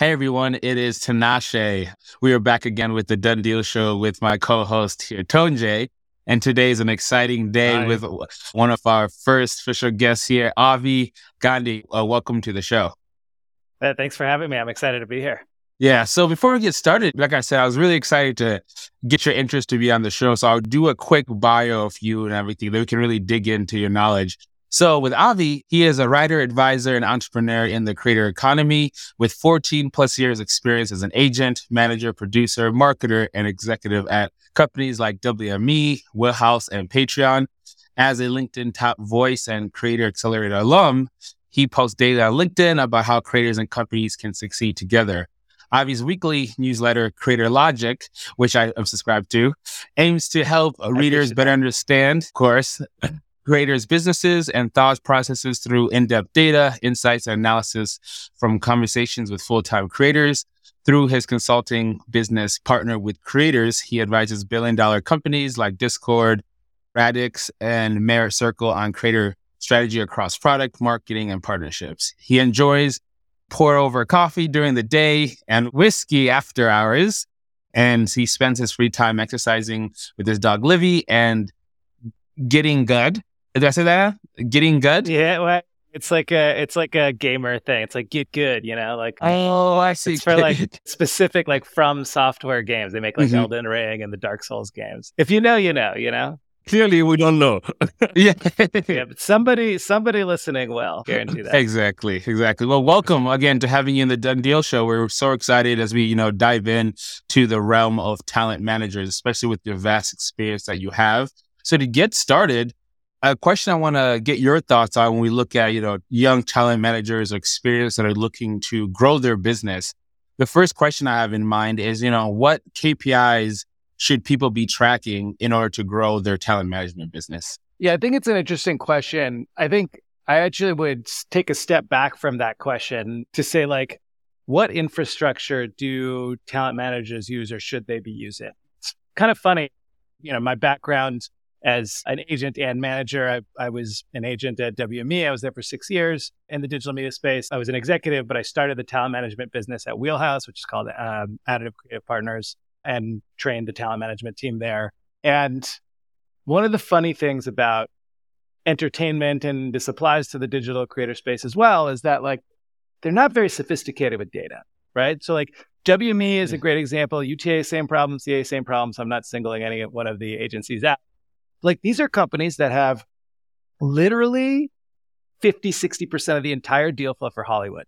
Hey everyone, it is Tinashe. We are back again with the Done Deal Show with my co-host here, Tonje. And today is an exciting day Hi. with one of our first official guests here, Avi Gandhi. Uh, welcome to the show. Thanks for having me. I'm excited to be here. Yeah. So before we get started, like I said, I was really excited to get your interest to be on the show. So I'll do a quick bio of you and everything. that we can really dig into your knowledge. So with Avi, he is a writer, advisor, and entrepreneur in the creator economy with 14 plus years experience as an agent, manager, producer, marketer, and executive at companies like WME, Wheelhouse, and Patreon. As a LinkedIn top voice and creator accelerator alum, he posts daily on LinkedIn about how creators and companies can succeed together. Avi's weekly newsletter, Creator Logic, which I am subscribed to, aims to help readers better understand, of course, creators' businesses and thought processes through in-depth data, insights, and analysis from conversations with full-time creators. Through his consulting business partner with creators, he advises billion-dollar companies like Discord, Radix, and Merit Circle on creator strategy across product, marketing, and partnerships. He enjoys pour over coffee during the day and whiskey after hours. And he spends his free time exercising with his dog Livy and getting good. Did I say that? Getting good? Yeah, well, it's like a it's like a gamer thing. It's like get good, you know, like Oh, I see. it's for like specific like FromSoftware games. They make like Mhm. Elden Ring and the Dark Souls games. If you know, you know, you know. Clearly, we don't know. yeah. Yeah, but somebody somebody listening will guarantee that. Exactly, exactly. Well, welcome again to having you in the Done Deal Show. We're so excited as we, you know, dive in to the realm of talent managers, especially with your vast experience that you have. So to get started, a question I want to get your thoughts on when we look at, you know, young talent managers or experience that are looking to grow their business. The first question I have in mind is, you know, what KPIs should people be tracking in order to grow their talent management business? Yeah, I think it's an interesting question. I think I actually would take a step back from that question to say, like, what infrastructure do talent managers use or should they be using? It's kind of funny. You know, my background as an agent and manager, I, I was an agent at WME. I was there for six years in the digital media space. I was an executive, but I started the talent management business at Wheelhouse, which is called um, Additive Creative Partners, and trained the talent management team there. And one of the funny things about entertainment, and this applies to the digital creator space as well, is that like they're not very sophisticated with data, right? So like WME is a great example. UTA, same problem. CAA, same problems. I'm not singling any one of the agencies out. Like these are companies that have literally 50, 60% of the entire deal flow for Hollywood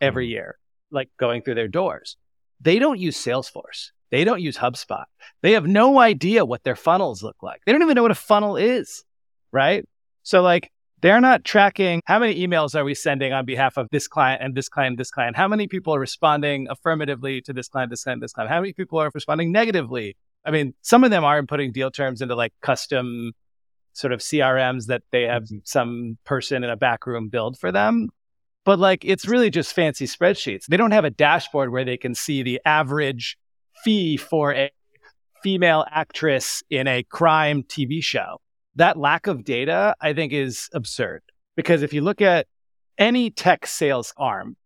every mm-hmm. year, like going through their doors. They don't use Salesforce. They don't use HubSpot. They have no idea what their funnels look like. They don't even know what a funnel is, right? So, like, they're not tracking how many emails are we sending on behalf of this client and this client, and this client? How many people are responding affirmatively to this client, this client, this client? How many people are responding negatively? I mean, some of them are putting deal terms into like custom sort of CRMs that they have mm-hmm. some person in a back room build for them. But like, it's really just fancy spreadsheets. They don't have a dashboard where they can see the average fee for a female actress in a crime TV show. That lack of data, I think, is absurd. Because if you look at any tech sales arm,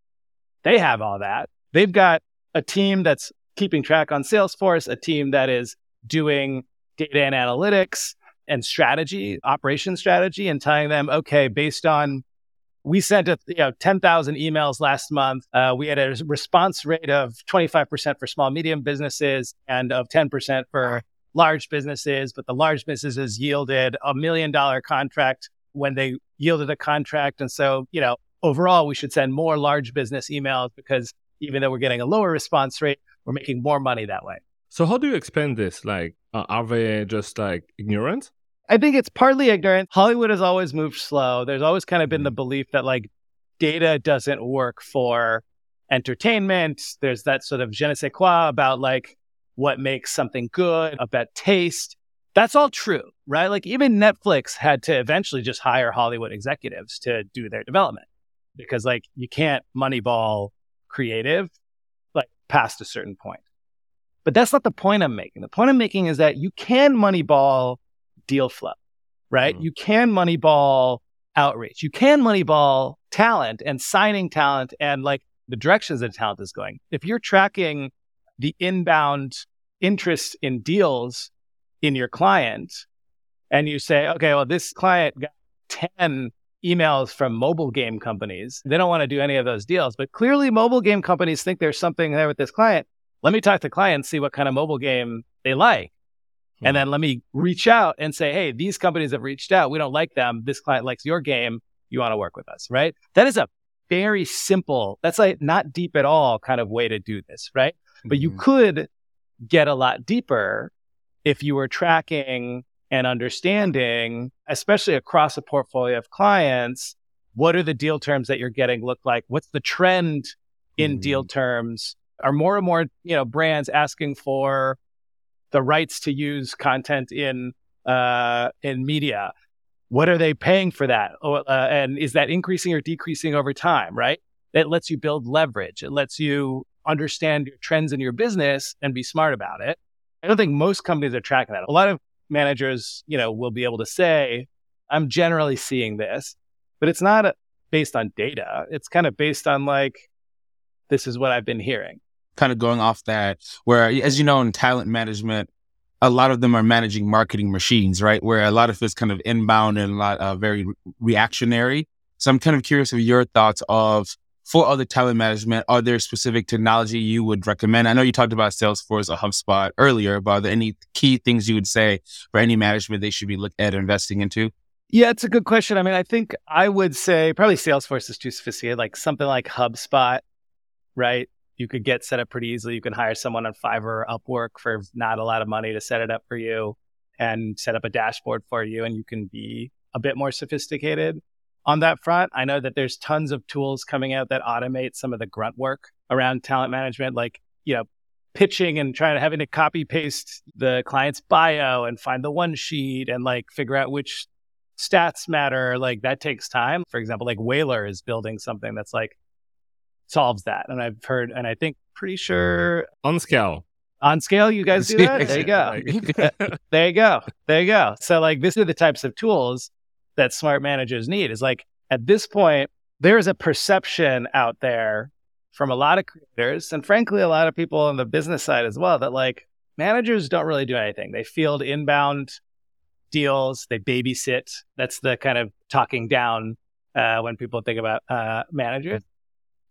they have all that. They've got a team that's keeping track on Salesforce, a team that is doing data and analytics and strategy, operation strategy, and telling them, okay, based on we sent a, you know 10,000 emails last month. Uh, we had a response rate of 25% for small medium businesses and of 10% for large businesses, but the large businesses yielded a million dollar contract when they yielded a contract. And so, you know, overall, we should send more large business emails because even though we're getting a lower response rate, we're making more money that way. So, how do you explain this? Like, uh, are they just like ignorant? I think it's partly ignorant. Hollywood has always moved slow. There's always kind of been the belief that like data doesn't work for entertainment. There's that sort of je ne sais quoi about like what makes something good, about taste. That's all true, right? Like even Netflix had to eventually just hire Hollywood executives to do their development because like you can't moneyball creative like past a certain point. But that's not the point I'm making. The point I'm making is that you can moneyball deal flow, right? Mhm. You can moneyball outreach. You can moneyball talent and signing talent and like the directions that talent is going. If you're tracking the inbound interest in deals in your client and you say, okay, well, this client got 10 emails from mobile game companies. They don't want to do any of those deals, but clearly mobile game companies think there's something there with this client. Let me talk to clients, see what kind of mobile game they like. Hmm. And then let me reach out and say, hey, these companies have reached out. We don't like them. This client likes your game. You want to work with us, right? That is a very simple, that's like not deep at all kind of way to do this, right? Mm-hmm. But you mm-hmm. could get a lot deeper if you were tracking and understanding, especially across a portfolio of clients, what are the deal terms that you're getting look like? What's the trend in mm-hmm. deal terms? Are more and more, you know, brands asking for the rights to use content in uh, in media? What are they paying for that? Oh, uh, and is that increasing or decreasing over time? Right? It lets you build leverage. It lets you understand your trends in your business and be smart about it. I don't think most companies are tracking that. A lot of managers, you know, will be able to say, I'm generally seeing this, but it's not based on data. It's kind of based on like, this is what I've been hearing. Kind of going off that, where, as you know, in talent management, a lot of them are managing marketing machines, right? Where a lot of it's kind of inbound and a lot uh, very reactionary. So I'm kind of curious of your thoughts of for other talent management, are there specific technology you would recommend? I know you talked about Salesforce or HubSpot earlier, but are there any key things you would say for any management they should be looking at investing into? Yeah, it's a good question. I mean, I think I would say probably Salesforce is too sophisticated, like something like HubSpot, right? You could get set up pretty easily. You can hire someone on Fiverr or Upwork for not a lot of money to set it up for you and set up a dashboard for you, and you can be a bit more sophisticated on that front. I know that there's tons of tools coming out that automate some of the grunt work around talent management, like, you know, pitching and trying to having to copy paste the client's bio and find the one sheet and like figure out which stats matter. Like that takes time. For example, like Whalar is building something that's like solves that. And I've heard, and I think pretty sure on scale. On scale, you guys do that? There you go. there you go. There you go. So like these are the types of tools that smart managers need is like at this point, there's a perception out there from a lot of creators and frankly, a lot of people on the business side as well that like managers don't really do anything. They field inbound deals, they babysit. That's the kind of talking down uh, when people think about uh, managers.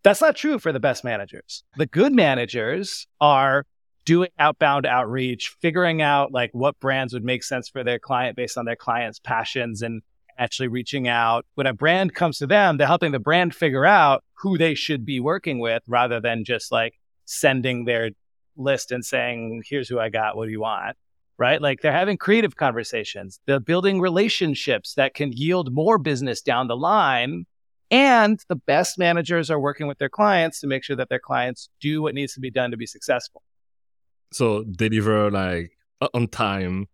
That's not true for the best managers. The good managers are doing outbound outreach, figuring out like what brands would make sense for their client based on their client's passions and actually reaching out. When a brand comes to them, they're helping the brand figure out who they should be working with rather than just like sending their list and saying, here's who I got. What do you want? Right? Like they're having creative conversations. They're building relationships that can yield more business down the line. And the best managers are working with their clients to make sure that their clients do what needs to be done to be successful. So deliver like uh, on time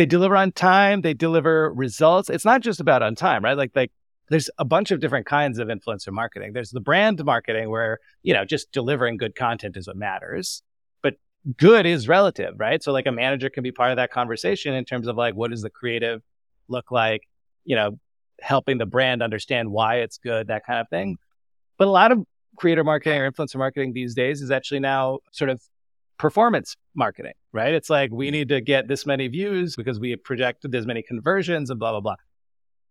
they deliver on time, they deliver results. It's not just about on time, right? Like like there's a bunch of different kinds of influencer marketing. There's the brand marketing where, you know, just delivering good content is what matters. But good is relative, right? So like a manager can be part of that conversation in terms of like what does the creative look like, you know, helping the brand understand why it's good, that kind of thing. But a lot of creator marketing or influencer marketing these days is actually now sort of performance marketing, right? It's like we mm-hmm. need to get this many views because we projected this many conversions and blah, blah, blah.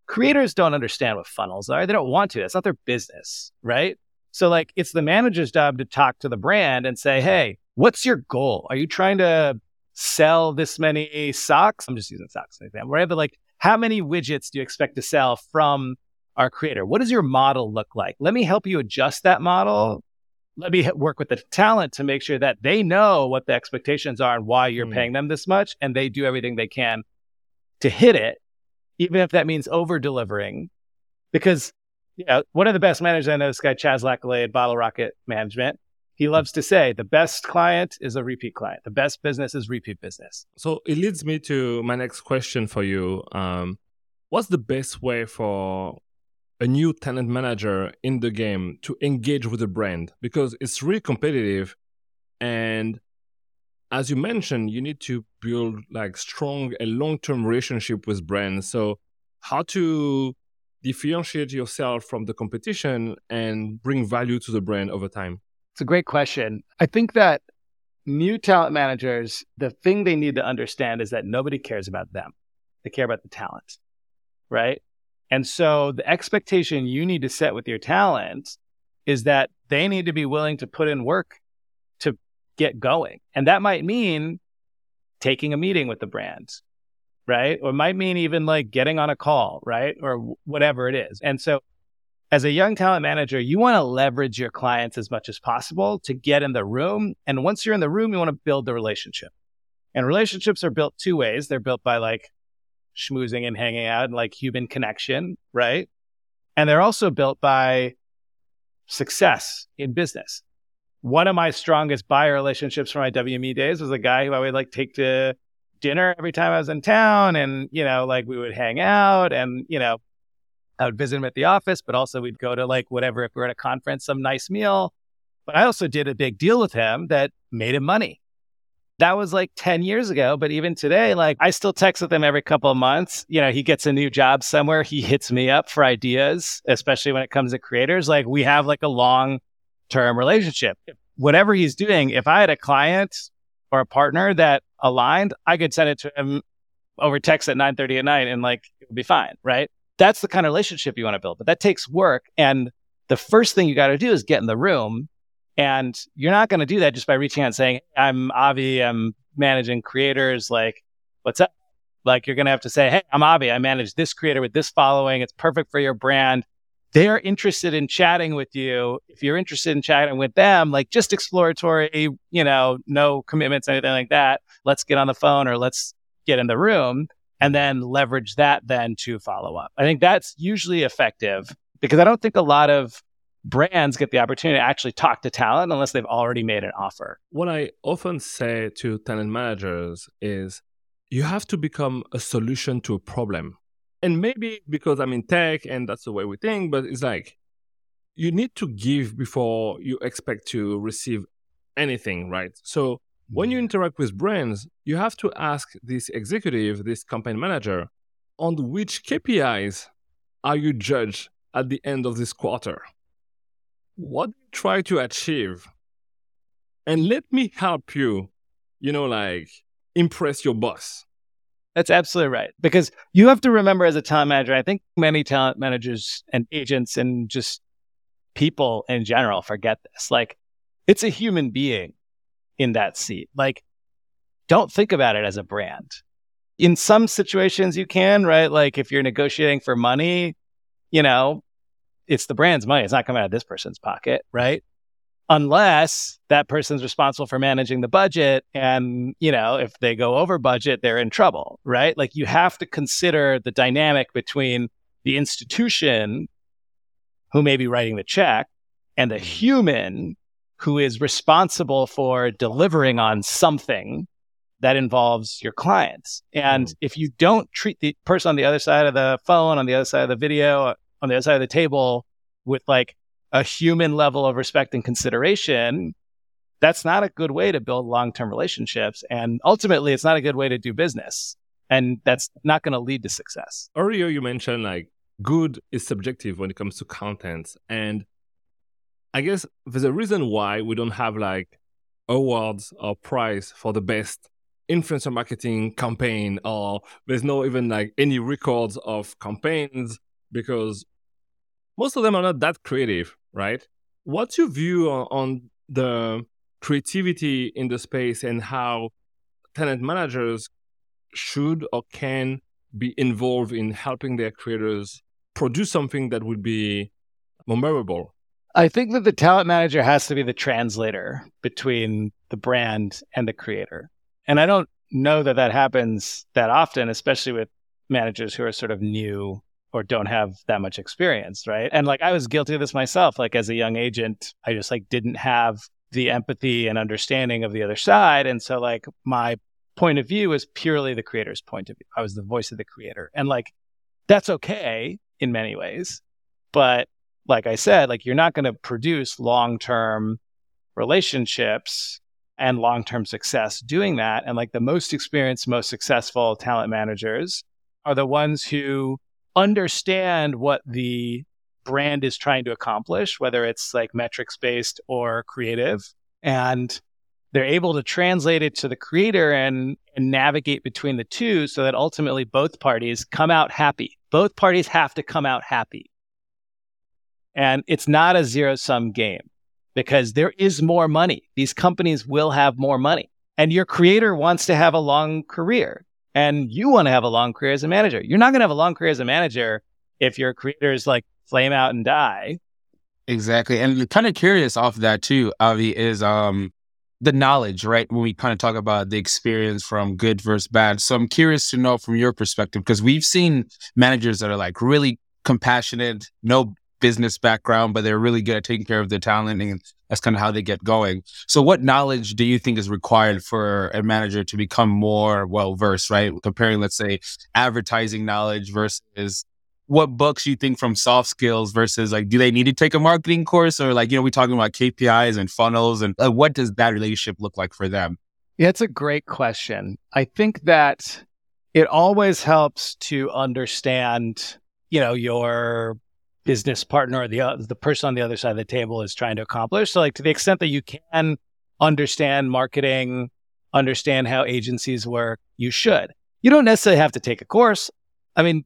Creators don't understand what funnels are. They don't want to. It's not their business, right? So, like, it's the manager's job to talk to the brand and say, hey, what's your goal? Are you trying to sell this many socks? I'm just using socks as an example, right? But like, how many widgets do you expect to sell from our creator? What does your model look like? Let me help you adjust that model let me work with the talent to make sure that they know what the expectations are and why you're mm. paying them this much and they do everything they can to hit it even if that means over delivering because you know, one of the best managers i know this guy chaz lacoulé at bottle rocket management. He loves to say the best client is a repeat client. The best business is repeat business. So it leads me to my next question for you. Um, what's the best way for a new talent manager in the game to engage with the brand because it's really competitive and as you mentioned you need to build like strong and long-term relationship with brands so how to differentiate yourself from the competition and bring value to the brand over time It's a great question. I think that new talent managers, the thing they need to understand is that nobody cares about them. They care about the talent, right? And so the expectation you need to set with your talent is that they need to be willing to put in work to get going. And that might mean taking a meeting with the brand, right? Or it might mean even like getting on a call, right? Or whatever it is. And so as a young talent manager, you want to leverage your clients as much as possible to get in the room. And once you're in the room, you want to build the relationship. And relationships are built two ways. They're built by like schmoozing and hanging out and like human connection, right? And they're also built by success in business. One of my strongest buyer relationships from my WME days was a guy who I would like take to dinner every time I was in town. And, you know, like we would hang out and, you know, I would visit him at the office, but also we'd go to like whatever, if we are at a conference, some nice meal. But I also did a big deal with him that made him money. That was like 10 years ago. But even today, like I still text with him every couple of months. You know, he gets a new job somewhere. He hits me up for ideas, especially when it comes to creators. Like we have like a long term relationship. Whatever he's doing, if I had a client or a partner that aligned, I could send it to him over text at 9:30 at night and like it would be fine. Right that's the kind of relationship you want to build. But that takes work. And the first thing you got to do is get in the room. And you're not going to do that just by reaching out and saying, I'm Avi, I'm managing creators. Like, what's up? Like, you're going to have to say, Hey, I'm Avi. I manage this creator with this following. It's perfect for your brand. They're interested in chatting with you. If you're interested in chatting with them, like just exploratory, you know, no commitments, anything like that. Let's get on the phone or let's get in the room and then leverage that then to follow up. I think that's usually effective because I don't think a lot of brands get the opportunity to actually talk to talent unless they've already made an offer. What I often say to talent managers is you have to become a solution to a problem. And maybe because I'm in tech and that's the way we think, but it's like you need to give before you expect to receive anything, right? So when you mm-hmm. interact with brands, you have to ask this executive, this campaign manager, on which KPIs are you judged at the end of this quarter? What you try to achieve? And let me help you, you know, like impress your boss. That's absolutely right. Because you have to remember as a talent manager, I think many talent managers and agents and just people in general forget this. Like, it's a human being in that seat. Like, don't think about it as a brand. In some situations, you can, right? Like, if you're negotiating for money, you know, it's the brand's money. It's not coming out of this person's pocket, right? Unless that person's responsible for managing the budget. And, you know, if they go over budget, they're in trouble, right? Like, you have to consider the dynamic between the institution who may be writing the check and the human who is responsible for delivering on something that involves your clients. And mm. if you don't treat the person on the other side of the phone, on the other side of the video, on the other side of the table with like a human level of respect and consideration, that's not a good way to build long term relationships. And ultimately, it's not a good way to do business. And that's not going to lead to success. Earlier, you mentioned like good is subjective when it comes to content. And I guess there's a reason why we don't have like awards or prize for the best influencer marketing campaign, or there's no even like any records of campaigns because most of them are not that creative, right? What's your view on, on the creativity in the space and how tenant managers should or can be involved in helping their creators produce something that would be memorable I think that the talent manager has to be the translator between the brand and the creator. And I don't know that that happens that often, especially with managers who are sort of new or don't have that much experience, right? And like I was guilty of this myself. Like as a young agent, I just like didn't have the empathy and understanding of the other side. And so like my point of view was purely the creator's point of view. I was the voice of the creator. And like that's okay in many ways. But like I said, like you're not going to produce long term relationships and long term success doing that. And like the most experienced, most successful talent managers are the ones who understand what the brand is trying to accomplish, whether it's like metrics based or creative. And they're able to translate it to the creator and, and navigate between the two so that ultimately both parties come out happy. Both parties have to come out happy. And it's not a zero sum game because there is more money. These companies will have more money. And your creator wants to have a long career and you want to have a long career as a manager. You're not going to have a long career as a manager if your creators like flame out and die. Exactly. And kind of curious off of that too, Avi, is um the knowledge, right? When we kind of talk about the experience from good versus bad. So I'm curious to know from your perspective, because we've seen managers that are like really compassionate, no business background, but they're really good at taking care of their talent and that's kind of how they get going. So what knowledge do you think is required for a manager to become more well versed, right? Comparing, let's say, advertising knowledge versus what books you think from soft skills versus like do they need to take a marketing course or like you know we're talking about KPIs and funnels and uh, what does that relationship look like for them? Yeah, it's a great question. I think that it always helps to understand, you know, your business partner or the uh, the person on the other side of the table is trying to accomplish. So like to the extent that you can understand marketing, understand how agencies work, you should. You don't necessarily have to take a course. I mean,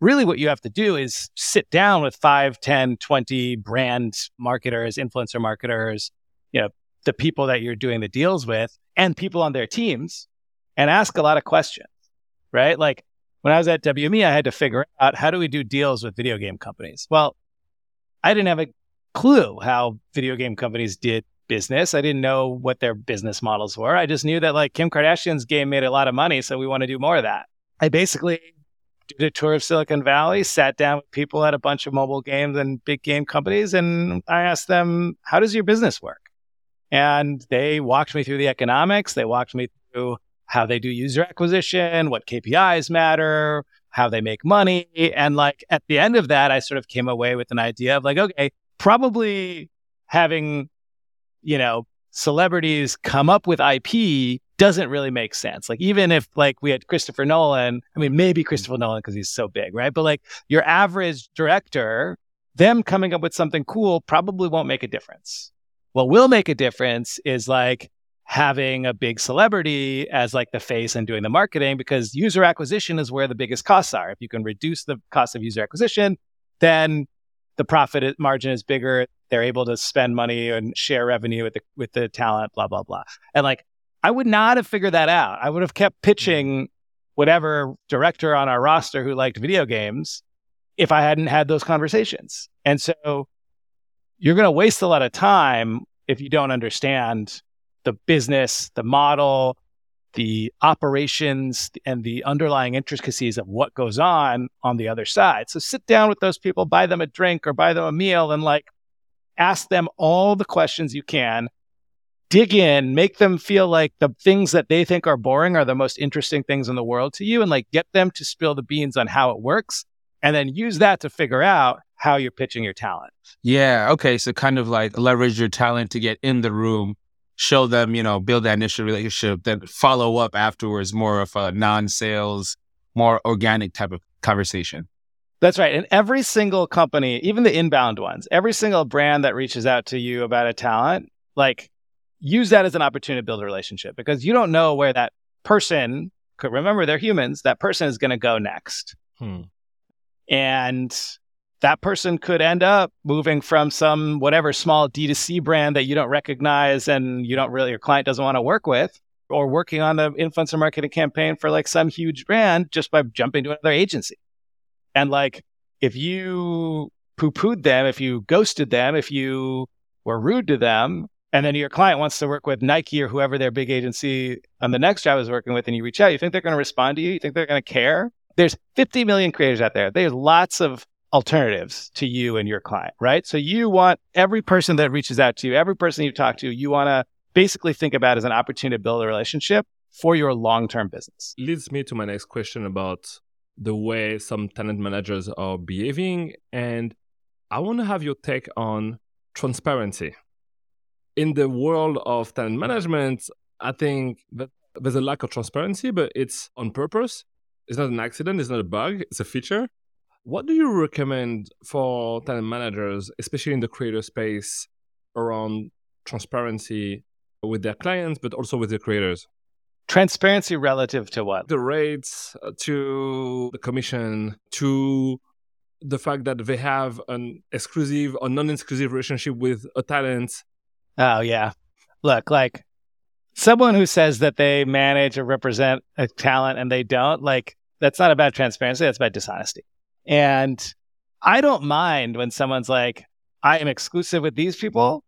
really what you have to do is sit down with 5, 10, 20 brand marketers, influencer marketers, you know, the people that you're doing the deals with and people on their teams and ask a lot of questions, right? Like when I was at WME, I had to figure out how do we do deals with video game companies? Well, I didn't have a clue how video game companies did business. I didn't know what their business models were. I just knew that like Kim Kardashian's game made a lot of money, so we want to do more of that. I basically did a tour of Silicon Valley, sat down with people at a bunch of mobile games and big game companies, and I asked them, How does your business work? And they walked me through the economics. They walked me through how they do user acquisition, what KPIs matter, how they make money. And like at the end of that, I sort of came away with an idea of like, okay, probably having, you know, celebrities come up with IP doesn't really make sense. Like even if like we had Christopher Nolan, I mean maybe mm-hmm. Christopher Nolan because he's so big, right? But like your average director, them coming up with something cool probably won't make a difference. What will make a difference is like having a big celebrity as like the face and doing the marketing because user acquisition is where the biggest costs are. If you can reduce the cost of user acquisition, then the profit margin is bigger. They're able to spend money and share revenue with the with the talent, blah blah blah. And like I would not have figured that out. I would have kept mm-hmm. pitching whatever director on our roster who liked video games if I hadn't had those conversations. And so you're going to waste a lot of time if you don't understand the business, the model, the operations, and the underlying intricacies of what goes on on the other side. So sit down with those people, buy them a drink or buy them a meal, and like ask them all the questions you can dig in, make them feel like the things that they think are boring are the most interesting things in the world to you and like get them to spill the beans on how it works and then use that to figure out how you're pitching your talent. Yeah. Okay. So kind of like leverage your talent to get in the room, show them, you know, build that initial relationship, then follow up afterwards, more of a non sales, more organic type of conversation. That's right. And every single company, even the inbound ones, every single brand that reaches out to you about a talent, like use that as an opportunity to build a relationship because you don't know where that person could remember they're humans that person is going to go next hmm. and that person could end up moving from some whatever small d2c brand that you don't recognize and you don't really your client doesn't want to work with or working on an influencer marketing campaign for like some huge brand just by jumping to another agency and like if you poo-pooed them if you ghosted them if you were rude to them and then your client wants to work with Nike or whoever their big agency on the next job is working with, and you reach out, you think they're going to respond to you? You think they're going to care? There's 50 million creators out there. There's lots of alternatives to you and your client, right? So you want every person that reaches out to you, every person you talk to, you want to basically think about as an opportunity to build a relationship for your long-term business. Leads me to my next question about the way some talent managers are behaving and I want to have your take on transparency in the world of talent management, I think that there's a lack of transparency, but it's on purpose. It's not an accident. It's not a bug. It's a feature. What do you recommend for talent managers, especially in the creator space, around transparency with their clients, but also with the creators? Transparency relative to what? The rates, uh, to the commission, to the fact that they have an exclusive or non-exclusive relationship with a talent. Oh yeah. Look, like someone who says that they manage or represent a talent and they don't, like that's not about transparency, that's about dishonesty. And I don't mind when someone's like, I am exclusive with these people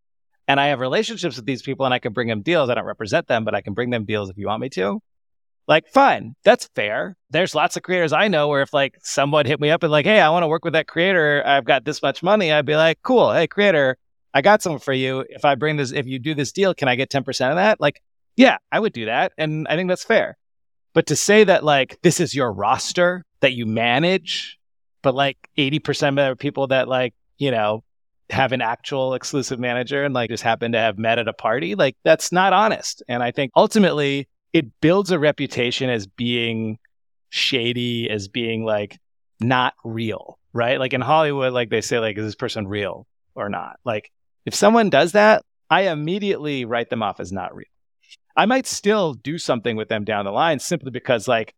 and I have relationships with these people and I can bring them deals. I don't represent them, but I can bring them deals if you want me to. Like, fine, that's fair. There's lots of creators I know where if like someone hit me up and like, hey, I want to work with that creator, I've got this much money, I'd be like, cool, hey, creator, I got something for you. If I bring this, if you do this deal, can I get 10% of that? Like, yeah, I would do that. And I think that's fair. But to say that like this is your roster that you manage, but like 80% of the people that like, you know, have an actual exclusive manager and like just happen to have met at a party, like that's not honest. And I think ultimately it builds a reputation as being shady, as being like not real, right? Like in Hollywood, like they say, like, is this person real or not? Like if someone does that, I immediately write them off as not real. I might still do something with them down the line simply because like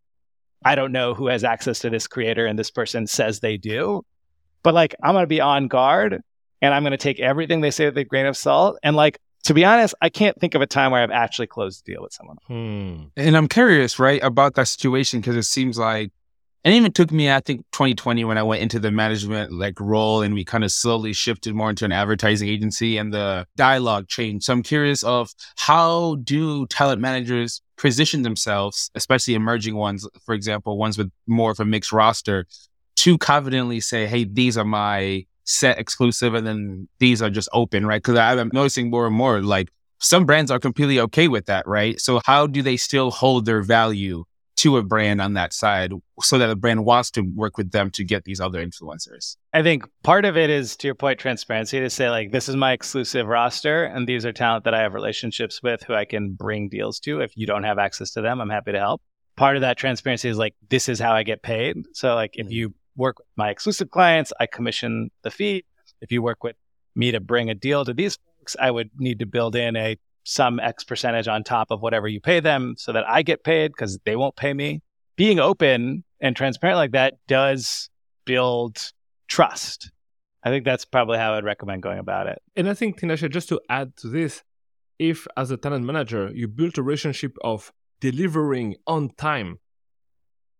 I don't know who has access to this creator and this person says they do. But like I'm gonna be on guard and I'm gonna take everything they say with a grain of salt. And like to be honest, I can't think of a time where I've actually closed a deal with someone. Hmm. And I'm curious, right, about that situation because it seems like, and even took me, I think, 2020 when I went into the management like role, and we kind of slowly shifted more into an advertising agency, and the dialogue changed. So I'm curious of how do talent managers position themselves, especially emerging ones, for example, ones with more of a mixed roster, to confidently say, "Hey, these are my set exclusive and then these are just open, right? Because I'm noticing more and more like some brands are completely okay with that, right? So how do they still hold their value to a brand on that side so that a brand wants to work with them to get these other influencers? I think part of it is to your point, transparency to say like this is my exclusive roster and these are talent that I have relationships with who I can bring deals to. If you don't have access to them, I'm happy to help. Part of that transparency is like this is how I get paid. So like if mm-hmm. you work with my exclusive clients, I commission the fee. If you work with me to bring a deal to these folks, I would need to build in a some X percentage on top of whatever you pay them so that I get paid because they won't pay me. Being open and transparent like that does build trust. I think that's probably how I'd recommend going about it. And I think, Tinashe, just to add to this, if as a talent manager you build a relationship of delivering on time,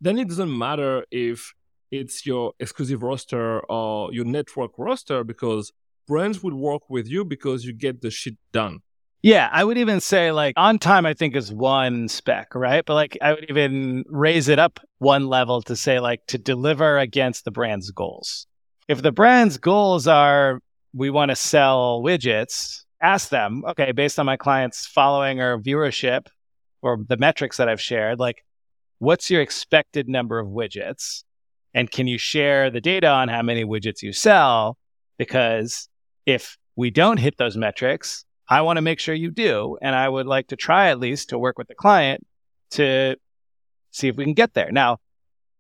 then it doesn't matter if it's your exclusive roster or your network roster because brands will work with you because you get the shit done. Yeah, I would even say like on time, I think is one spec, right? But like I would even raise it up one level to say like to deliver against the brand's goals. If the brand's goals are we want to sell widgets, ask them, okay, based on my clients' following or viewership or the metrics that I've shared, like what's your expected number of widgets? And can you share the data on how many widgets you sell? Because if we don't hit those metrics, I want to make sure you do. And I would like to try at least to work with the client to see if we can get there. Now,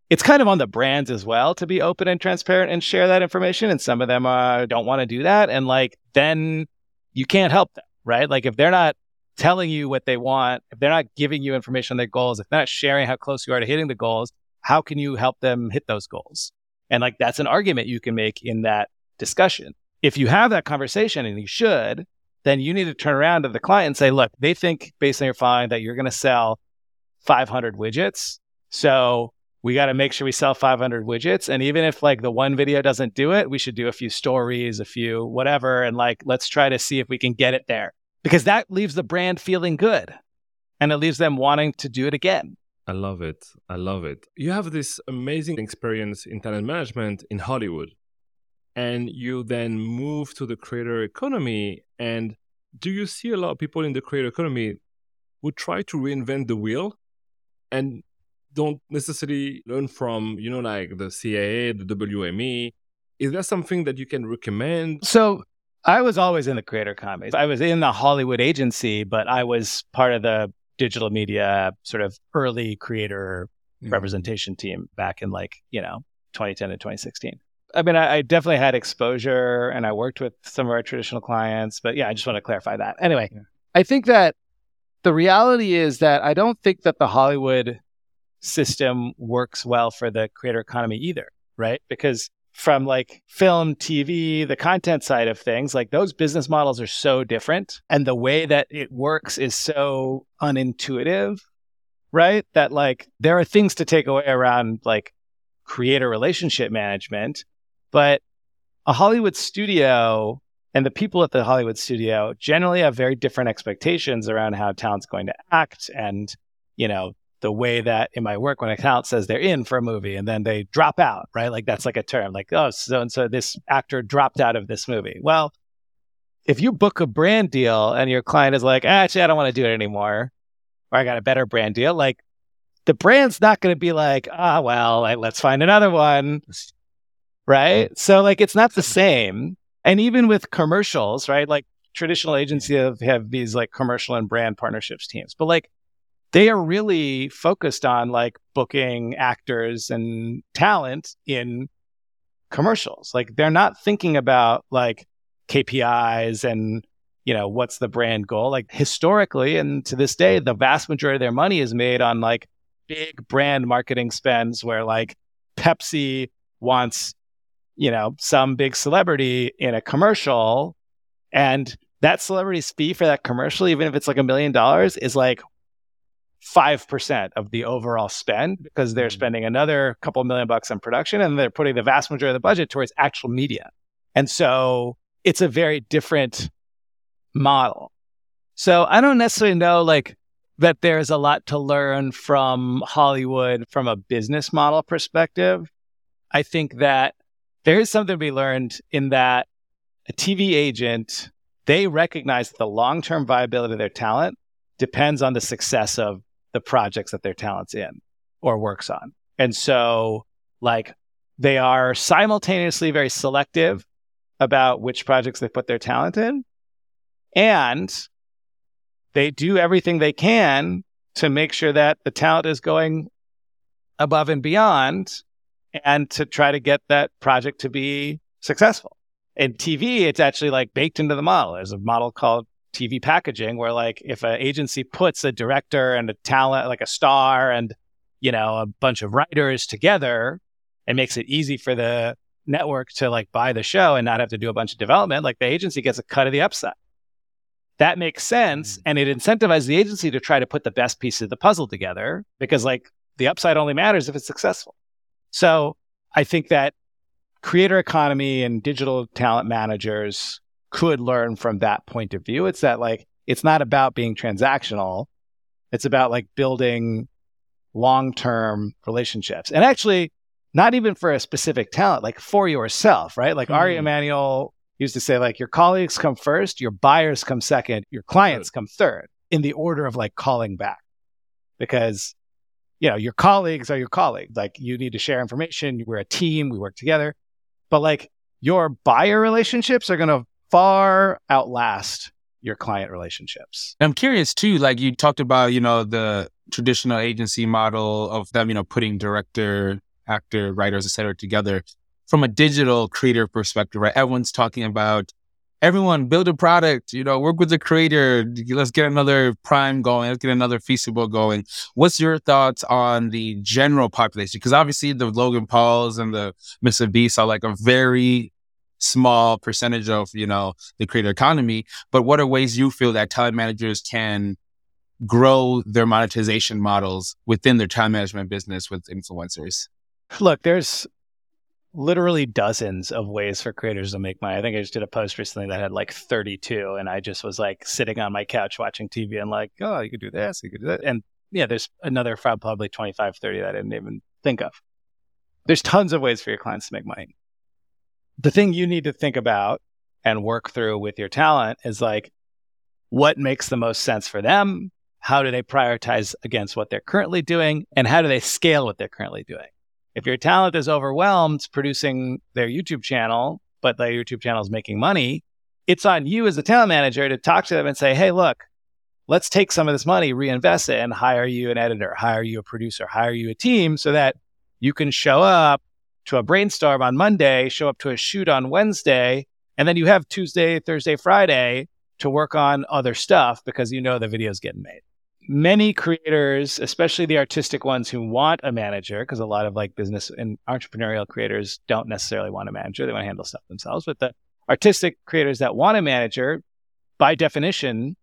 it's kind of on the brands as well to be open and transparent and share that information. And some of them uh, don't want to do that. And like, then you can't help them, right? Like, if they're not telling you what they want, if they're not giving you information on their goals, if they're not sharing how close you are to hitting the goals, how can you help them hit those goals? And like that's an argument you can make in that discussion. If you have that conversation and you should, then you need to turn around to the client and say, look, they think based on your find that you're going to sell 500 widgets. So we got to make sure we sell 500 widgets. And even if like the one video doesn't do it, we should do a few stories, a few whatever. And like, let's try to see if we can get it there because that leaves the brand feeling good and it leaves them wanting to do it again. I love it. I love it. You have this amazing experience in talent management in Hollywood, and you then move to the creator economy. And do you see a lot of people in the creator economy who try to reinvent the wheel and don't necessarily learn from, you know, like the CAA, the WME? Is that something that you can recommend? So I was always in the creator economy. I was in the Hollywood agency, but I was part of the digital media sort of early creator mm-hmm. representation team back in like, you know, 2010 to 2016. I mean, I, I, definitely had exposure and I worked with some of our traditional clients, but yeah, I just want to clarify that. Anyway, yeah. I think that the reality is that I don't think that the Hollywood system works well for the creator economy either, right? Because from like film, TV, the content side of things, like those business models are so different. And the way that it works is so unintuitive, right? That like there are things to take away around like creator relationship management, but a Hollywood studio and the people at the Hollywood studio generally have very different expectations around how talent's going to act and, you know, the way that in my work when a talent says they're in for a movie and then they drop out, right? Like that's like a term, like, oh, so and so this actor dropped out of this movie. Well, if you book a brand deal and your client is like, actually, I don't want to do it anymore, or I got a better brand deal, like the brand's not going to be like, ah, oh, well, let's find another one. Right. So, like, it's not the same. And even with commercials, right? Like, traditional agencies have, have these like commercial and brand partnerships teams, but like, they are really focused on like booking actors and talent in commercials. Like, they're not thinking about like KPIs and you know what's the brand goal like historically and to this day the vast majority of their money is made on like big brand marketing spends where like Pepsi wants, you know, some big celebrity in a commercial and that celebrity's fee for that commercial, even if it's like a million dollars, is like 5% of the overall spend because they're mm-hmm. spending another couple million bucks on production and they're putting the vast majority of the budget towards actual media. And so it's a very different model. So I don't necessarily know like that there's a lot to learn from Hollywood from a business model perspective. I think that there is something to be learned in that a TV agent, they recognize that the long term viability of their talent depends on the success of the projects that their talent's in or works on. And so, like, they are simultaneously very selective about which projects they put their talent in. And they do everything they can to make sure that the talent is going above and beyond and to try to get that project to be successful. In TV, it's actually like baked into the model. There's a model called TV packaging where like if an agency puts a director and a talent like a star and you know a bunch of writers together it makes it easy for the network to like buy the show and not have to do a bunch of development like the agency gets a cut of the upside that makes sense. Mm. And it incentivizes the agency to try to put the best piece of the puzzle together because, like, the upside only matters if it's successful. So I think that creator economy and digital talent managers could learn from that point of view. It's that, like, it's not about being transactional, it's about like building long term relationships. And actually, not even for a specific talent, like for yourself, right? Like mm. Ari Emanuel used to say like your colleagues come first, your buyers come second, your clients come third in the order of like calling back. Because you know, your colleagues are your colleagues. Like you need to share information, we're a team, we work together. But like your buyer relationships are going to far outlast your client relationships. I'm curious too, like you talked about, you know, the traditional agency model of them, you know, putting director, actor, writers, et cetera, together from a digital creator perspective, right? Everyone's talking about everyone build a product, you know, work with the creator. Let's get another Prime going. Let's get another Feastable going. What's your thoughts on the general population? Because obviously the Logan Pauls and the Mr. Beast are like a very small percentage of, you know, the creator economy. But what are ways you feel that talent managers can grow their monetization models within their time management business with influencers? Look, there's literally dozens of ways for creators to make money. I think I just did a post recently that had like 32, and I just was like sitting on my couch watching TV and like, oh, you could do this, you could do that. And yeah, there's another probably 25, 30 that I didn't even think of. There's tons of ways for your clients to make money. The thing you need to think about and work through with your talent is like, what makes the most sense for them? How do they prioritize against what they're currently doing? And how do they scale what they're currently doing? If your talent is overwhelmed producing their YouTube channel, but their YouTube channel is making money, it's on you as a talent manager to talk to them and say, hey, look, let's take some of this money, reinvest it, and hire you an editor, hire you a producer, hire you a team so that you can show up to a brainstorm on Monday, show up to a shoot on Wednesday, and then you have Tuesday, Thursday, Friday to work on other stuff because you know the video's getting made. Many creators, especially the artistic ones who want a manager, because a lot of like business and entrepreneurial creators don't necessarily want a manager, they want to handle stuff themselves. But the artistic creators that want a manager, by definition,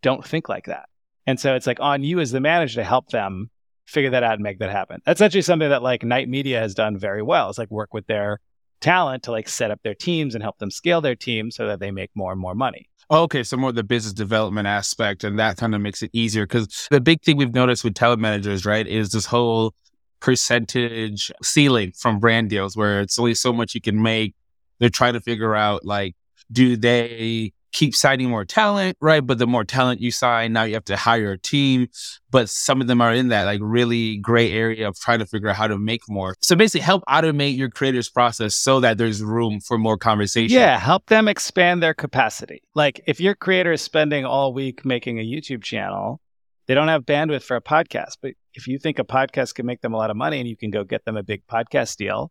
don't think like that. And so it's like on you as the manager to help them figure that out and make that happen. That's actually something that like Night Media has done very well. It's like work with their talent to like set up their teams and help them scale their team so that they make more and more money. Okay, so more the business development aspect, and that kind of makes it easier because the big thing we've noticed with talent managers, right, is this whole percentage ceiling from brand deals where it's only so much you can make. They're trying to figure out like, do they keep signing more talent, right? But the more talent you sign, now you have to hire a team. But some of them are in that like really gray area of trying to figure out how to make more. So basically help automate your creators process so that there's room for more conversation. Yeah, help them expand their capacity. Like if your creator is spending all week making a YouTube channel, they don't have bandwidth for a podcast. But if you think a podcast can make them a lot of money and you can go get them a big podcast deal,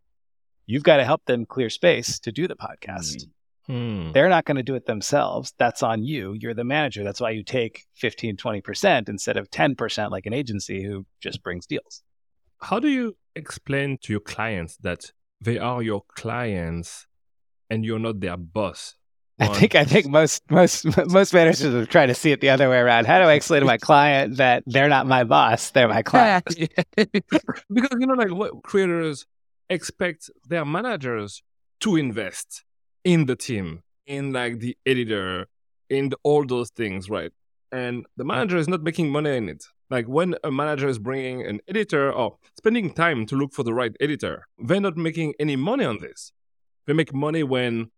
you've got to help them clear space to do the podcast. Mm-hmm. Hmm. They're not going to do it themselves. That's on you. You're the manager. That's why you take 15, 20% instead of 10% like an agency who just brings deals. How do you explain to your clients that they are your clients and you're not their boss? I think I think most most most managers are trying to see it the other way around. How do I explain to my client that they're not my boss, they're my client? because you know, like what creators expect their managers to invest in the team, in like the editor, in the, all those things, right? And the manager is not making money in it. Like when a manager is bringing an editor or spending time to look for the right editor, they're not making any money on this. They make money when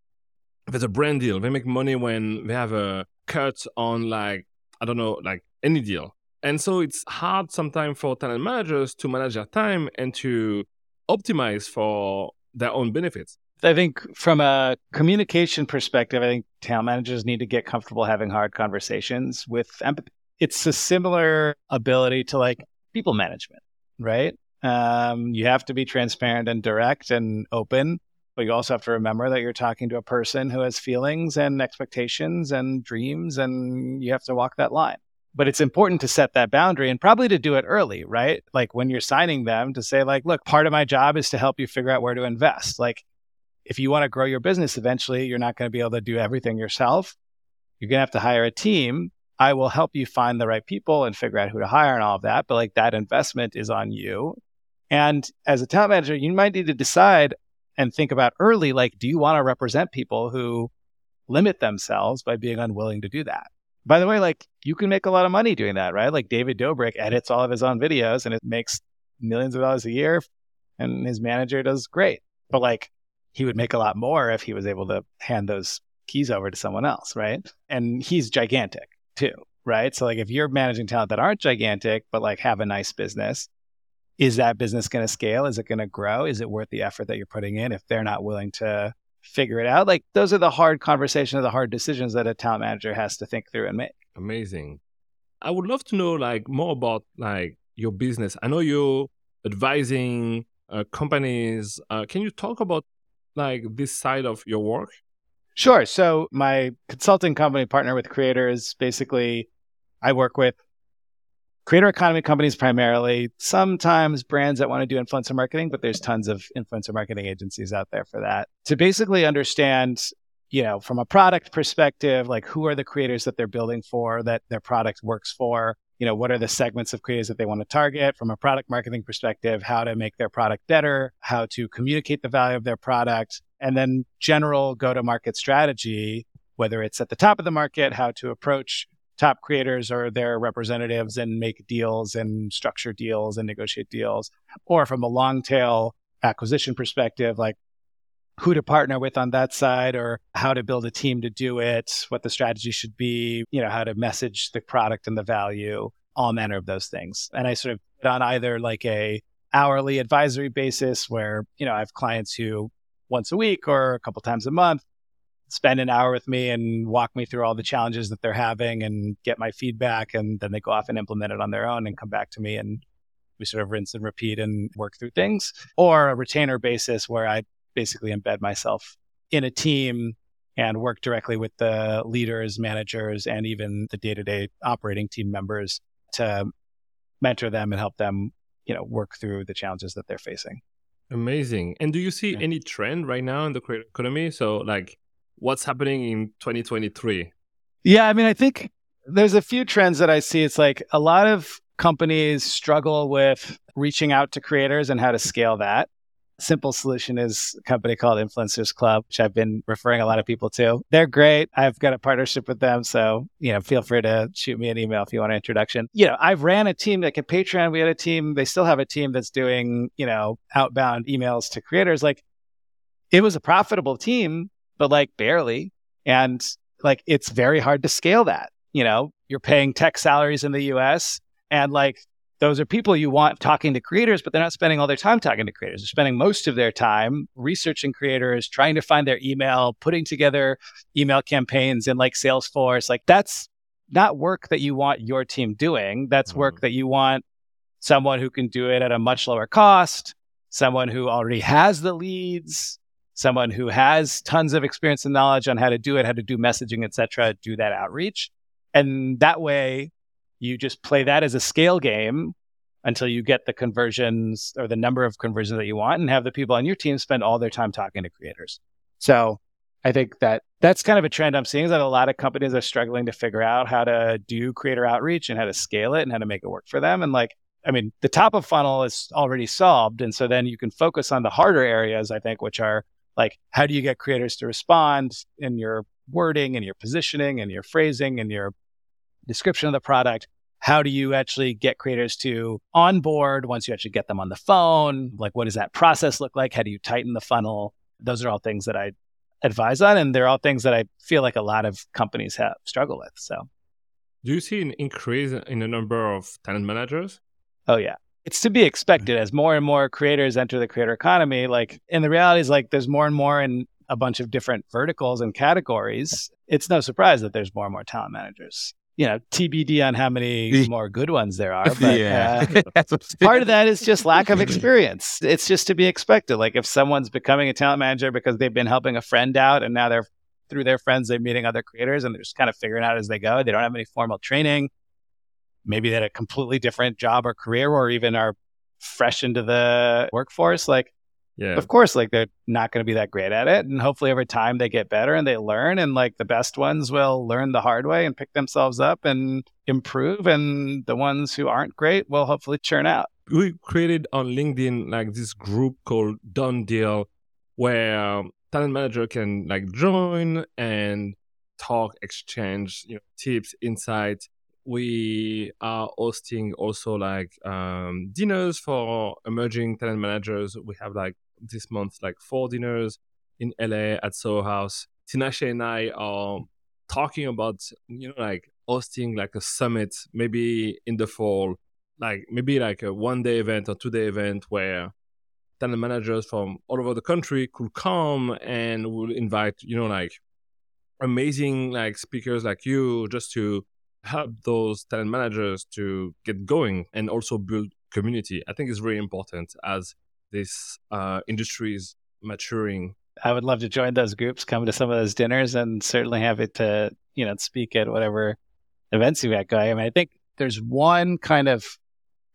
there's a brand deal. They make money when they have a cut on like, I don't know, like any deal. And so it's hard sometimes for talent managers to manage their time and to optimize for their own benefits. I think from a communication perspective, I think talent managers need to get comfortable having hard conversations with empathy. It's a similar ability to like people management, right? Um, you have to be transparent and direct and open, but you also have to remember that you're talking to a person who has feelings and expectations and dreams, and you have to walk that line. But it's important to set that boundary and probably to do it early, right? Like when you're signing them to say, like, look, part of my job is to help you figure out where to invest. Like, if you want to grow your business eventually, you're not going to be able to do everything yourself. You're going to have to hire a team. I will help you find the right people and figure out who to hire and all of that. But like that investment is on you. And as a talent manager, you might need to decide and think about early like, do you want to represent people who limit themselves by being unwilling to do that? By the way, like you can make a lot of money doing that, right? Like David Dobrik edits all of his own videos and it makes millions of dollars a year and his manager does great. But like he would make a lot more if he was able to hand those keys over to someone else, right? And he's gigantic too, right? So like if you're managing talent that aren't gigantic but like have a nice business, is that business going to scale? Is it going to grow? Is it worth the effort that you're putting in if they're not willing to figure it out? Like those are the hard conversations, the hard decisions that a talent manager has to think through and make. Amazing. I would love to know like more about like your business. I know you're advising uh, companies. Uh, can you talk about like this side of your work? Sure. So my consulting company partner with creators, basically I work with creator economy companies primarily, sometimes brands that want to do influencer marketing, but there's tons of influencer marketing agencies out there for that. To basically understand, you know, from a product perspective, like who are the creators that they're building for, that their product works for, you know, what are the segments of creators that they want to target from a product marketing perspective, how to make their product better, how to communicate the value of their product, and then general go to market strategy, whether it's at the top of the market, how to approach top creators or their representatives and make deals and structure deals and negotiate deals, or from a long tail acquisition perspective, like who to partner with on that side or how to build a team to do it, what the strategy should be, you know, how to message the product and the value, all manner of those things. And I sort of on either like a hourly advisory basis where, you know, I have clients who once a week or a couple times a month spend an hour with me and walk me through all the challenges that they're having and get my feedback and then they go off and implement it on their own and come back to me and we sort of rinse and repeat and work through things, or a retainer basis where I basically embed myself in a team and work directly with the leaders, managers, and even the day to day operating team members to mentor them and help them, you know, work through the challenges that they're facing. Amazing. And do you see yeah. any trend right now in the creator economy? So, like, what's happening in 2023? Yeah, I mean, I think there's a few trends that I see. It's like a lot of companies struggle with reaching out to creators and how to scale that. Simple solution is a company called Influencers Club, which I've been referring a lot of people to. They're great. I've got a partnership with them. So, you know, feel free to shoot me an email if you want an introduction. You know, I've ran a team like at Patreon. We had a team, they still have a team that's doing, you know, outbound emails to creators. Like it was a profitable team, but like barely. And like it's very hard to scale that. You know, you're paying tech salaries in the US and like those are people you want talking to creators, but they're not spending all their time talking to creators. They're spending most of their time researching creators, trying to find their email, putting together email campaigns in like Salesforce. Like that's not work that you want your team doing. That's work mm-hmm. that you want someone who can do it at a much lower cost, someone who already has the leads, someone who has tons of experience and knowledge on how to do it, how to do messaging, etc., do that outreach. And that way you just play that as a scale game until you get the conversions or the number of conversions that you want and have the people on your team spend all their time talking to creators. So I think that that's kind of a trend I'm seeing is that a lot of companies are struggling to figure out how to do creator outreach and how to scale it and how to make it work for them. And like, I mean, the top of funnel is already solved. And so then you can focus on the harder areas, I think, which are like, how do you get creators to respond in your wording and your positioning and your phrasing and your description of the product. How do you actually get creators to onboard once you actually get them on the phone? Like, what does that process look like? How do you tighten the funnel? Those are all things that I advise on, and they're all things that I feel like a lot of companies have struggle with. So, do you see an increase in the number of talent managers? Oh yeah, it's to be expected as more and more creators enter the creator economy. Like, and the reality is like there's more and more in a bunch of different verticals and categories. It's no surprise that there's more and more talent managers you know, TBD on how many more good ones there are. But yeah. uh, part of that is just lack of experience. It's just to be expected. Like if someone's becoming a talent manager because they've been helping a friend out and now they're through their friends, they're meeting other creators and they're just kind of figuring out as they go. They don't have any formal training. Maybe they had a completely different job or career or even are fresh into the workforce. Like yeah. Of course, like they're not going to be that great at it. And hopefully over time they get better and they learn. And like the best ones will learn the hard way and pick themselves up and improve. And the ones who aren't great will hopefully churn out. We created on LinkedIn like this group called Done Deal where talent manager can like join and talk, exchange you know, tips, insights. We are hosting also like um, dinners for emerging talent managers. We have like this month like four dinners in LA at Soho House. Tinashe and I are talking about you know like hosting like a summit maybe in the fall, like maybe like a one day event or two day event where talent managers from all over the country could come and we'll invite you know like amazing like speakers like you just to help those talent managers to get going and also build community i think is very important as this uh, industry is maturing. I would love to join those groups, come to some of those dinners, and certainly have it to you know speak at whatever events you got going. I mean, I think there's one kind of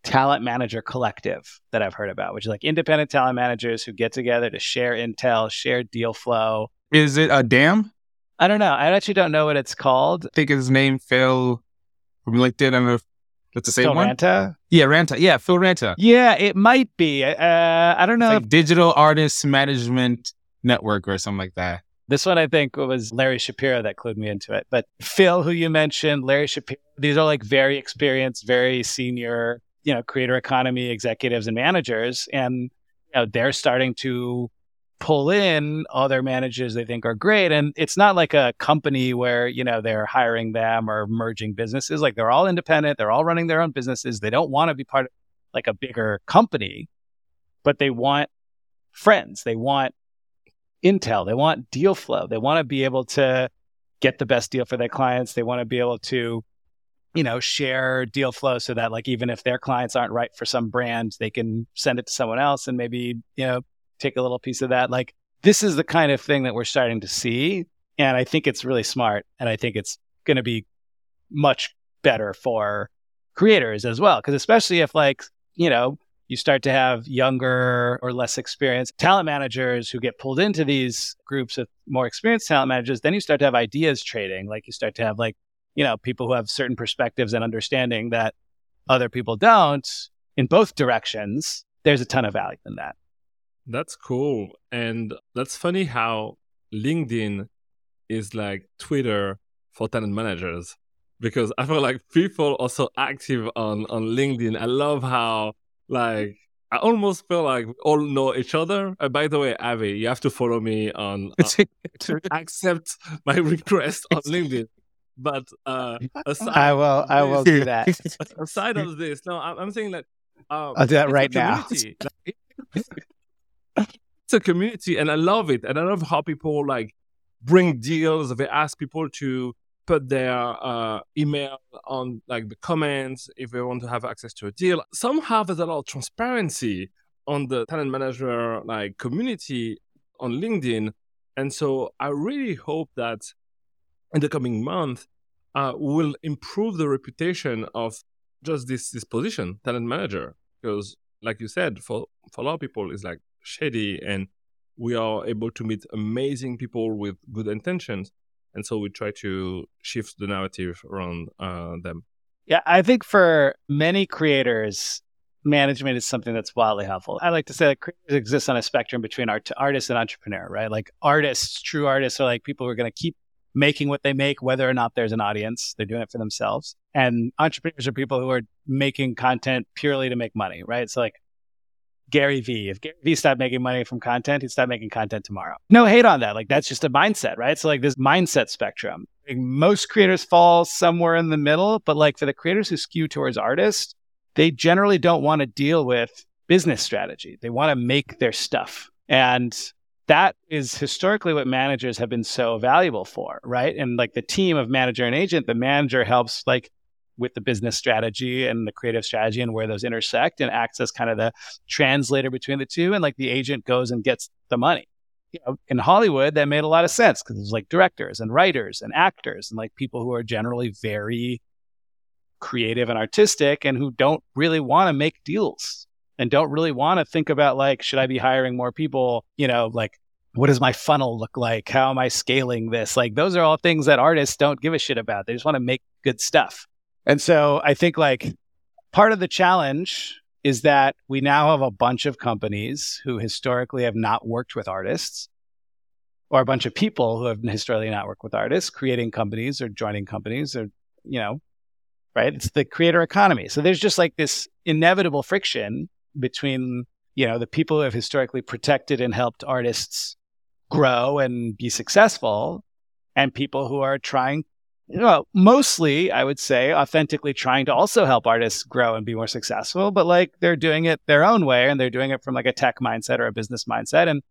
talent manager collective that I've heard about, which is like independent talent managers who get together to share intel, share deal flow. Is it a dam? I don't know. I actually don't know what it's called. I think his name Phil from LinkedIn. I don't know if that's the same Phil one. Ranta? Yeah, Ranta. Yeah, Phil Ranta. Yeah, it might be. Uh, I don't know. Like Digital Artist Management Network or something like that. This one, I think, was Larry Shapiro that clued me into it. But Phil, who you mentioned, Larry Shapiro, these are like very experienced, very senior, you know, creator economy executives and managers. And, you know, they're starting to pull in other managers they think are great. And it's not like a company where, you know, they're hiring them or merging businesses. Like they're all independent, they're all running their own businesses. They don't want to be part of like a bigger company, but they want friends. They want intel. They want deal flow. They want to be able to get the best deal for their clients. They want to be able to you know, share deal flow so that like even if their clients aren't right for some brand, they can send it to someone else and maybe, you know, take a little piece of that. Like this is the kind of thing that we're starting to see. And I think it's really smart. And I think it's going to be much better for creators as well. Cause especially if like, you know, you start to have younger or less experienced talent managers who get pulled into these groups of more experienced talent managers, then you start to have ideas trading. Like you start to have like you know, people who have certain perspectives and understanding that other people don't in both directions, there's a ton of value in that. That's cool. And that's funny how LinkedIn is like Twitter for talent managers because I feel like people are so active on, on LinkedIn. I love how like I almost feel like we all know each other. Uh, by the way, Avi, you have to follow me on uh, to accept my request on LinkedIn but uh, aside, I will. I will do that. aside of this, no, I'm, I'm saying that. Um, I'll do that right now. it's a community, and I love it, and I love how people like bring deals. They ask people to put their uh, email on like the comments if they want to have access to a deal. Somehow there's a lot of transparency on the talent manager like community on LinkedIn, and so I really hope that in the coming month uh, will improve the reputation of just this this position, talent manager, because like you said, for for a lot of people, it's like shady, and we are able to meet amazing people with good intentions, and so we try to shift the narrative around uh, them. Yeah, I think for many creators, management is something that's wildly helpful. I like to say that creators exist on a spectrum between art- artist and entrepreneur, right? Like artists, true artists are like people who are going to keep making what they make, whether or not there's an audience. They're doing it for themselves. And entrepreneurs are people who are making content purely to make money, right? So like Gary Vee, if Gary Vee stopped making money from content, he'd stop making content tomorrow. No hate on that. Like that's just a mindset, right? So like this mindset spectrum. Like, most creators fall somewhere in the middle, but like for the creators who skew towards artists, they generally don't want to deal with business strategy. They want to make their stuff. And that is historically what managers have been so valuable for, right? And like the team of manager and agent, the manager helps like with the business strategy and the creative strategy and where those intersect and acts as kind of the translator between the two. And like the agent goes and gets the money. You know, in Hollywood, that made a lot of sense because it was like directors and writers and actors and like people who are generally very creative and artistic and who don't really want to make deals and don't really want to think about like, should I be hiring more people? You know, like, what does my funnel look like? How am I scaling this? Like, those are all things that artists don't give a shit about. They just want to make good stuff. And so I think like part of the challenge is that we now have a bunch of companies who historically have not worked with artists or a bunch of people who have historically not worked with artists creating companies or joining companies or, you know, right? It's the creator economy. So there's just like this inevitable friction between you know the people who have historically protected and helped artists grow and be successful and people who are trying well mostly i would say authentically trying to also help artists grow and be more successful but like they're doing it their own way and they're doing it from like a tech mindset or a business mindset and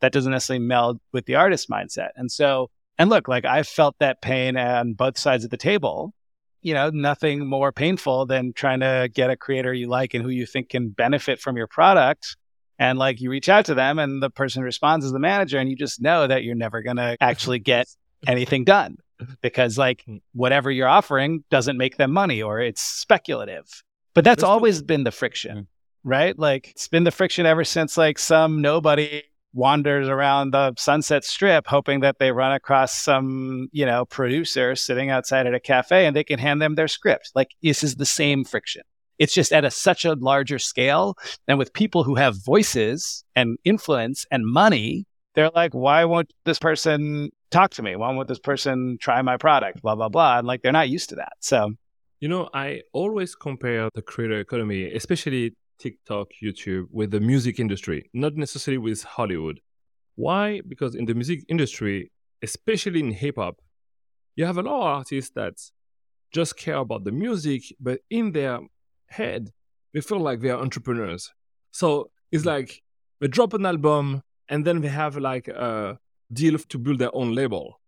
that doesn't necessarily meld with the artist mindset and so and look like i've felt that pain on both sides of the table you know, nothing more painful than trying to get a creator you like and who you think can benefit from your product. And like you reach out to them and the person responds as the manager and you just know that you're never going to actually get anything done because like whatever you're offering doesn't make them money or it's speculative. But that's, that's always been the friction, right? Like it's been the friction ever since like some nobody wanders around the Sunset Strip hoping that they run across some, you know, producer sitting outside at a cafe and they can hand them their script. Like this is the same friction. It's just at a, such a larger scale. And with people who have voices and influence and money, they're like, why won't this person talk to me? Why won't this person try my product? Blah, blah, blah. And like, they're not used to that. So, you know, I always compare the creator economy, especially TikTok, YouTube with the music industry, not necessarily with Hollywood. Why? Because in the music industry, especially in hip hop, you have a lot of artists that just care about the music, but in their head, they feel like they are entrepreneurs. So it's like they drop an album and then they have like a deal to build their own label.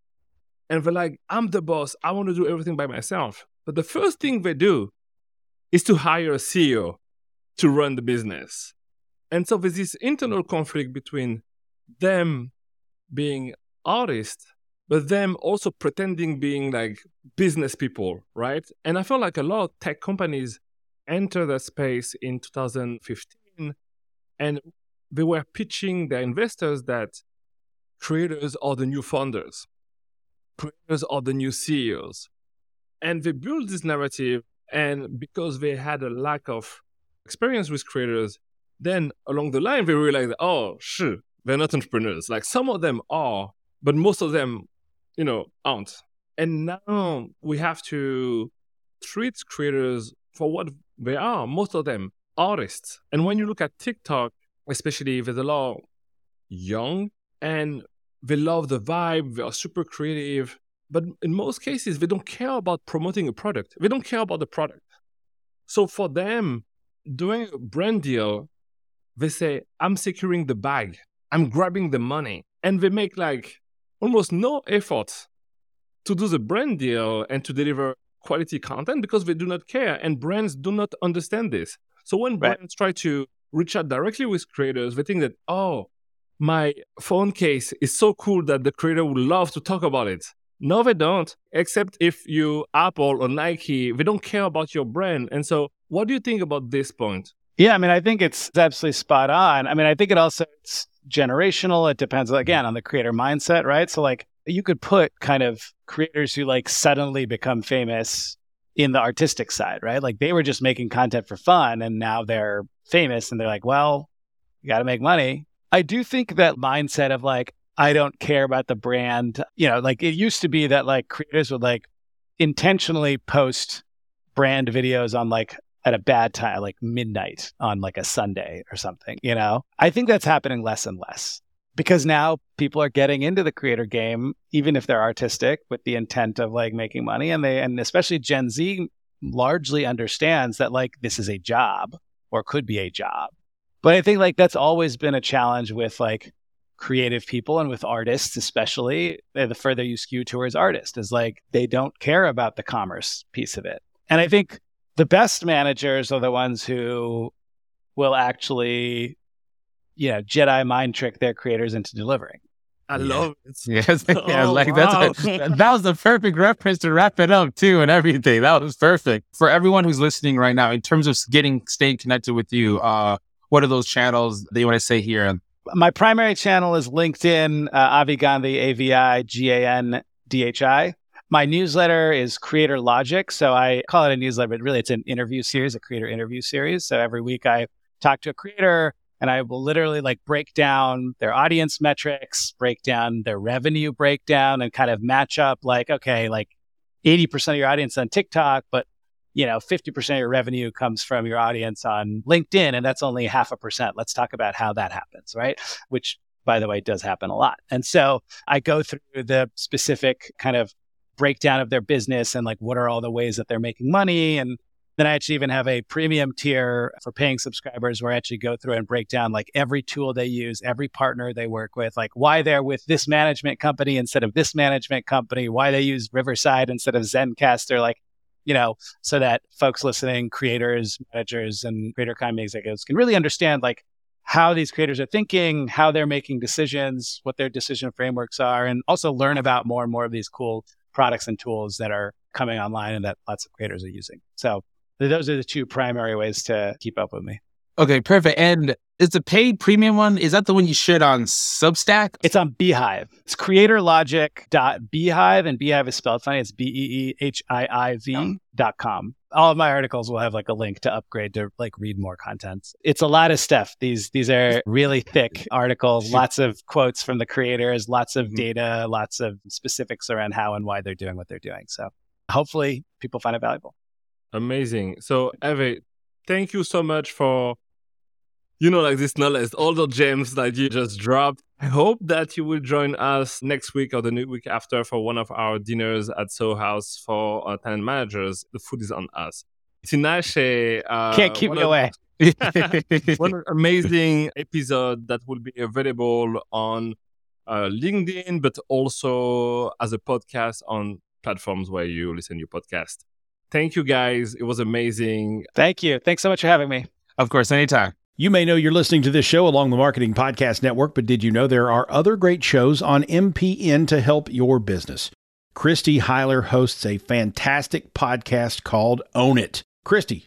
And they're like, I'm the boss. I want to do everything by myself. But the first thing they do is to hire a CEO to run the business. And so there's this internal conflict between them being artists, but them also pretending being like business people, right? And I feel like a lot of tech companies enter the space in 2015 and they were pitching their investors that creators are the new founders, creators are the new CEOs. And they built this narrative, and because they had a lack of experience with creators, then along the line they realized, oh, sure, they're not entrepreneurs. Like some of them are, but most of them, you know, aren't. And now we have to treat creators for what they are. Most of them artists. And when you look at TikTok, especially there's a lot young and they love the vibe, they are super creative. But in most cases, they don't care about promoting a product. They don't care about the product. So for them, doing a brand deal, they say, I'm securing the bag, I'm grabbing the money. And they make like almost no effort to do the brand deal and to deliver quality content because they do not care. And brands do not understand this. So when right. brands try to reach out directly with creators, they think that, oh, my phone case is so cool that the creator would love to talk about it. No, they don't. Except if you Apple or Nike, they don't care about your brand. And so, what do you think about this point? Yeah, I mean, I think it's absolutely spot on. I mean, I think it also it's generational. It depends again on the creator mindset, right? So, like, you could put kind of creators who like suddenly become famous in the artistic side, right? Like they were just making content for fun and now they're famous and they're like, well, you got to make money. I do think that mindset of like, I don't care about the brand, you know, like it used to be that like creators would like intentionally post brand videos on like at a bad time, like midnight on like a Sunday or something, you know? I think that's happening less and less because now people are getting into the creator game, even if they're artistic with the intent of like making money. And they, and especially Gen Z largely understands that like this is a job or could be a job. But I think like that's always been a challenge with like creative people and with artists, especially eh, the further you skew towards artists is like they don't care about the commerce piece of it. And I think the best managers are the ones who will actually you know, Jedi mind trick their creators into delivering. I yeah. love it. Yes, oh, yeah, like wow. that's a, that was the perfect reference to wrap it up too, and everything. That was perfect for everyone who's listening right now. In terms of getting staying connected with you, uh, what are those channels that you want to say here? My primary channel is LinkedIn, uh, Avi Gandhi, A V I G A N D H I. My newsletter is Creator Logic, so I call it a newsletter, but really it's an interview series, a creator interview series. So every week I talk to a creator and I will literally like break down their audience metrics, break down their revenue breakdown and kind of match up like, okay, like 80% of your audience on TikTok, but you know, 50% of your revenue comes from your audience on LinkedIn and that's only half a percent. Let's talk about how that happens, right? Which by the way does happen a lot. And so I go through the specific kind of breakdown of their business and like what are all the ways that they're making money and then I actually even have a premium tier for paying subscribers where I actually go through and break down like every tool they use, every partner they work with, like why they're with this management company instead of this management company, why they use Riverside instead of Zencastr, like, you know, so that folks listening, creators, managers, and creator economy executives can really understand like how these creators are thinking, how they're making decisions, what their decision frameworks are, and also learn about more and more of these cool products and tools that are coming online and that lots of creators are using. So those are the two primary ways to keep up with me. Okay, perfect. And is the paid premium one, is that the one you shared on Substack? It's on beehiiv. It's creatorlogic.beehiiv, and beehiiv is spelled funny. It's B E E H I I V dot com. All of my articles will have like a link to upgrade to like read more content. It's a lot of stuff. These these are really thick articles, lots of quotes from the creators, lots of mm-hmm. data, lots of specifics around how and why they're doing what they're doing. So hopefully people find it valuable. Amazing. So, Avi, thank you so much for, you know, like this knowledge, all the gems that you just dropped. I hope that you will join us next week or the new week after for one of our dinners at Soho House for uh, talent managers. The food is on us. Tinashe. Uh, Can't keep me away. one amazing episode that will be available on uh, LinkedIn, but also as a podcast on platforms where you listen to your podcast. Thank you guys. It was amazing. Thank you. Thanks so much for having me. Of course, anytime. You may know you're listening to this show along the Marketing Podcast Network, but did you know there are other great shows on MPN to help your business? Christy Heiler hosts a fantastic podcast called Own It. Christy,